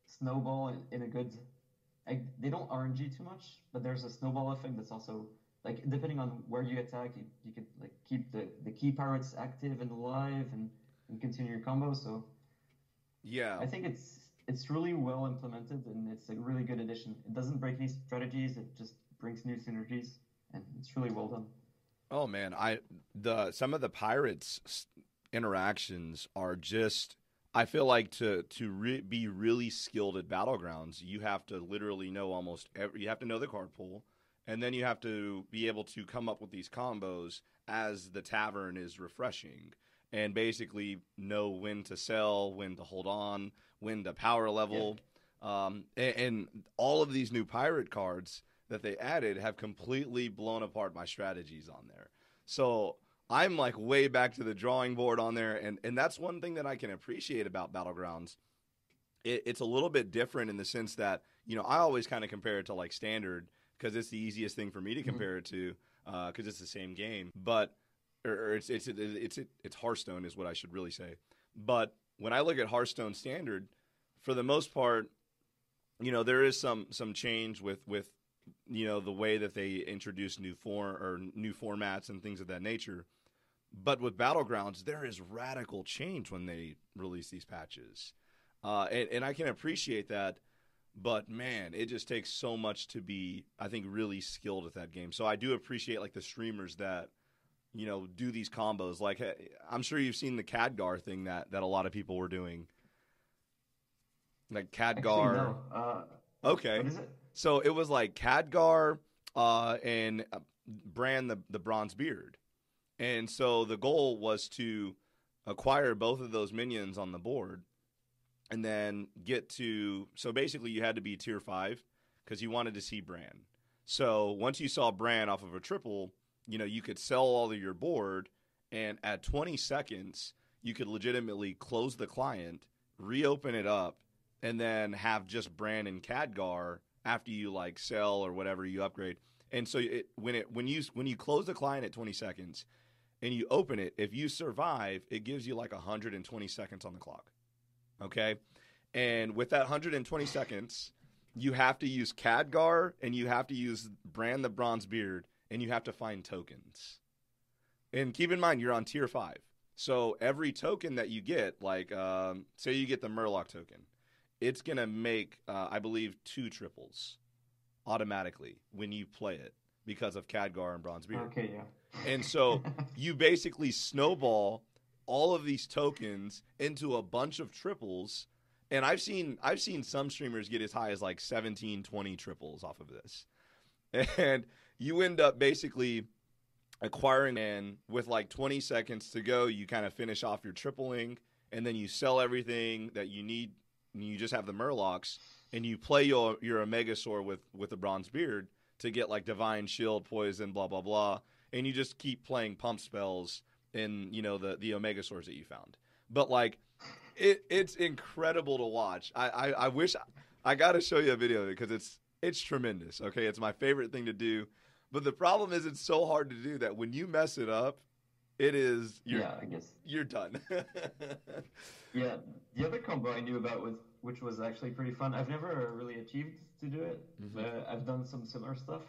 snowball in, in a good I, they don't RNG too much, but there's a snowball effect that's also like depending on where you attack, you, you could like keep the, the key pirates active and alive and, and continue your combo. So yeah, I think it's it's really well implemented and it's a really good addition. It doesn't break any strategies; it just brings new synergies, and it's really well done. Oh man, I the some of the pirates interactions are just I feel like to to re- be really skilled at battlegrounds, you have to literally know almost every. You have to know the card pool, and then you have to be able to come up with these combos as the tavern is refreshing, and basically know when to sell, when to hold on, when to power level, yeah. um, and, and all of these new pirate cards that they added have completely blown apart my strategies on there. So I'm like way back to the drawing board on there, and and that's one thing that I can appreciate about battlegrounds. It, it's a little bit different in the sense that you know I always kind of compare it to like standard because it's the easiest thing for me to mm-hmm. compare it to because uh, it's the same game, but or, or it's, it's it's it's it's Hearthstone is what I should really say. But when I look at Hearthstone standard, for the most part, you know there is some some change with with you know the way that they introduce new form or new formats and things of that nature but with Battlegrounds, there is radical change when they release these patches. Uh, and, and I can appreciate that. But man, it just takes so much to be, I think, really skilled at that game. So I do appreciate like the streamers that, you know, do these combos. Like I'm sure you've seen the Khadgar thing that that a lot of people were doing. Like Khadgar. no. uh, okay. So it was like Khadgar uh, and uh, Brann the the Bronzebeard. And so the goal was to acquire both of those minions on the board and then get to so basically you had to be tier 5 cuz you wanted to see Brann. So once you saw Brann off of a triple, you know, you could sell all of your board and at 20 seconds you could legitimately close the client, reopen it up and then have just Brann and Khadgar after you like sell or whatever you upgrade. And so it, when it when you when you close the client at 20 seconds, and you open it, if you survive, it gives you like 120 seconds on the clock. Okay? And with that 120 seconds, you have to use Khadgar and you have to use Brann the Bronzebeard and you have to find tokens. And keep in mind, you're on tier five. So every token that you get, like um, say you get the Murloc token, it's going to make, uh, I believe, two triples automatically when you play it because of Khadgar and Bronzebeard. Okay, yeah. And so <laughs> you basically snowball all of these tokens into a bunch of triples. And I've seen I've seen some streamers get as high as like 17, 20 triples off of this. <laughs> And you end up basically acquiring and with like 20 seconds to go, you kind of finish off your tripling and then you sell everything that you need and you just have the Murlocs and you play your your Omegasaur with with a bronzebeard to get like divine shield, poison, blah blah blah and you just keep playing pump spells in you know the the Omegasaurs that you found. But like, it it's incredible to watch. I I, I wish I got to show you a video of it because it's it's tremendous. Okay, it's my favorite thing to do. but the problem is it's so hard to do that. When you mess it up, it is you're, yeah, I guess. you're done. <laughs> Yeah, the other combo I knew about was which was actually pretty fun. I've never really achieved to do it, Mhm. but I've done some similar stuff.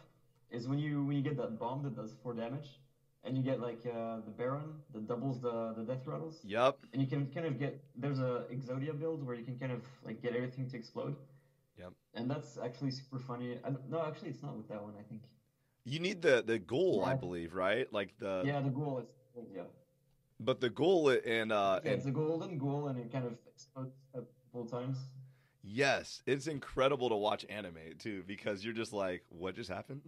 Is when you when you get that bomb that does four damage, and you get like uh, the Baron that doubles the the death rattles, yep. and you can kind of get there's a Exodia build where you can kind of like get everything to explode. Yep. And that's actually super funny. No, actually, it's not with that one. I think. You need the the ghoul, I believe, right? Like the yeah, the ghoul is yeah. but the ghoul and uh Yeah, it's a golden ghoul, and it kind of explodes a couple times. yes, it's incredible to watch anime too because you're just like, what just happened?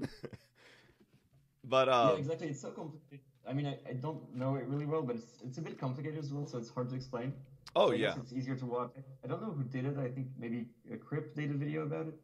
<laughs> but yeah, uh exactly. It's so complicated. I mean, I, I don't know it really well, but it's it's a bit complicated as well, so it's hard to explain. oh So yeah. it's easier to watch. I don't know who did it. I think maybe a Crypt did a video about it.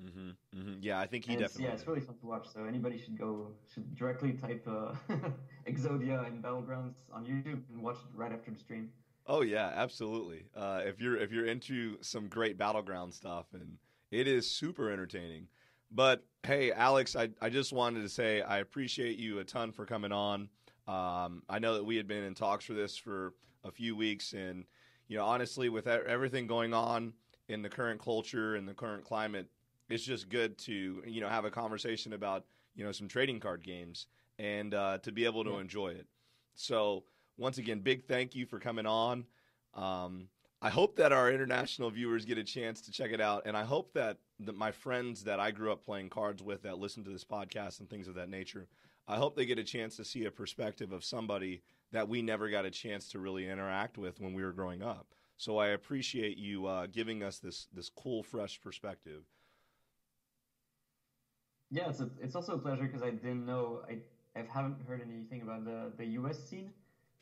Hmm hmm Yeah, I think he And it's, definitely yeah, it's really fun to watch. So anybody should go should directly type uh, <laughs> Exodia and Battlegrounds on YouTube and watch it right after the stream. Oh yeah, absolutely. Uh, if you're if you're into some great battleground stuff, and it is super entertaining. But hey, Alex, I I just wanted to say I appreciate you a ton for coming on. Um, I know that we had been in talks for this for a few weeks, and you know, honestly, with everything going on in the current culture and the current climate, it's just good to you know have a conversation about you know some trading card games and uh, to be able to Yeah. enjoy it. So once again, big thank you for coming on. Um, I hope that our international viewers get a chance to check it out, and I hope that, that my friends that I grew up playing cards with that listen to this podcast and things of that nature, I hope they get a chance to see a perspective of somebody that we never got a chance to really interact with when we were growing up. So I appreciate you uh, giving us this this cool, fresh perspective. Yeah, it's a, it's also a pleasure because I didn't know I I haven't heard anything about the the US scene.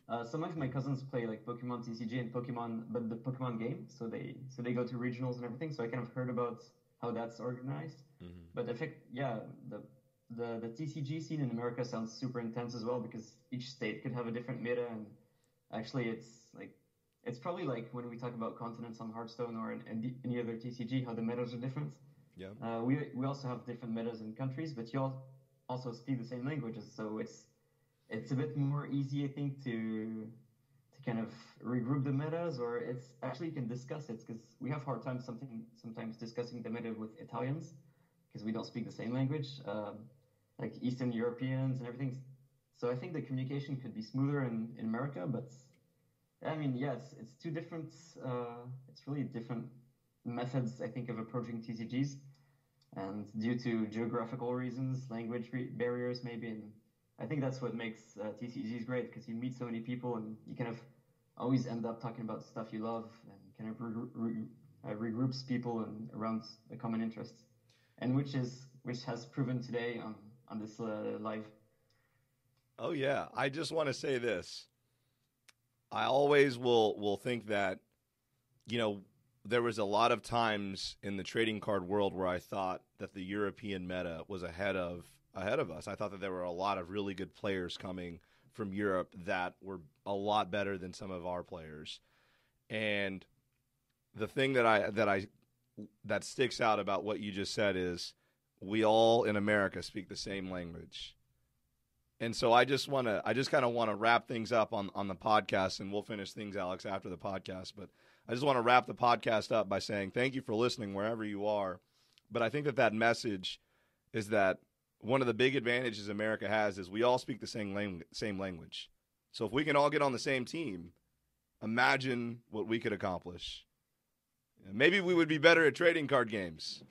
Uh, some of my cousins play like Pokemon TCG and Pokemon, but the Pokemon game. So they so they go to regionals and everything. So I kind of heard about how that's organized. Mm-hmm. But in fact, yeah, the the the TCG scene in America sounds super intense as well because each state could have a different meta, and actually, it's like it's probably like when we talk about continents on Hearthstone or in, in any other TCG, how the metas are different. Yeah. Uh, we we also have different metas in countries, but you all also speak the same languages, so it's it's a bit more easy, I think, to to kind of regroup the metas, or it's actually you can discuss it because we have hard time something sometimes discussing the meta with Italians because we don't speak the same language, um, like Eastern Europeans and everything. So I think the communication could be smoother in, in America, but I mean, yes, it's, it's two different. Uh, it's really different methods, I think, of approaching TCGs, and due to geographical reasons, language re- barriers, maybe, and I think that's what makes uh, TCGs great because you meet so many people and you kind of always end up talking about stuff you love and kind of re- re- uh, regroups people and around a common interest, and which is which has proven today on on this uh, live. Oh yeah, I just want to say this. I always will will think that you know there was a lot of times in the trading card world where I thought that the European meta was ahead of ahead of us. I thought that there were a lot of really good players coming from Europe that were a lot better than some of our players. And the thing that I that I that sticks out about what you just said is we all in America speak the same language. And so I just want to I just kind of want to wrap things up on on the podcast and we'll finish things Alex after the podcast, but I just want to wrap the podcast up by saying thank you for listening wherever you are. But I think that that message is that one of the big advantages America has is we all speak the same language, same language. So if we can all get on the same team, imagine what we could accomplish. Maybe we would be better at trading card games.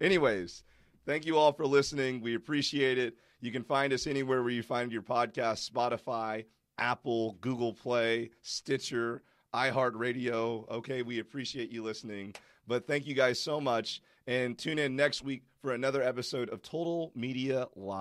Anyways, thank you all for listening. We appreciate it. You can find us anywhere where you find your podcast Spotify, Apple, Google Play, Stitcher, iHeartRadio. Okay, we appreciate you listening. But thank you guys so much. And tune in next week for another episode of Total Media Live.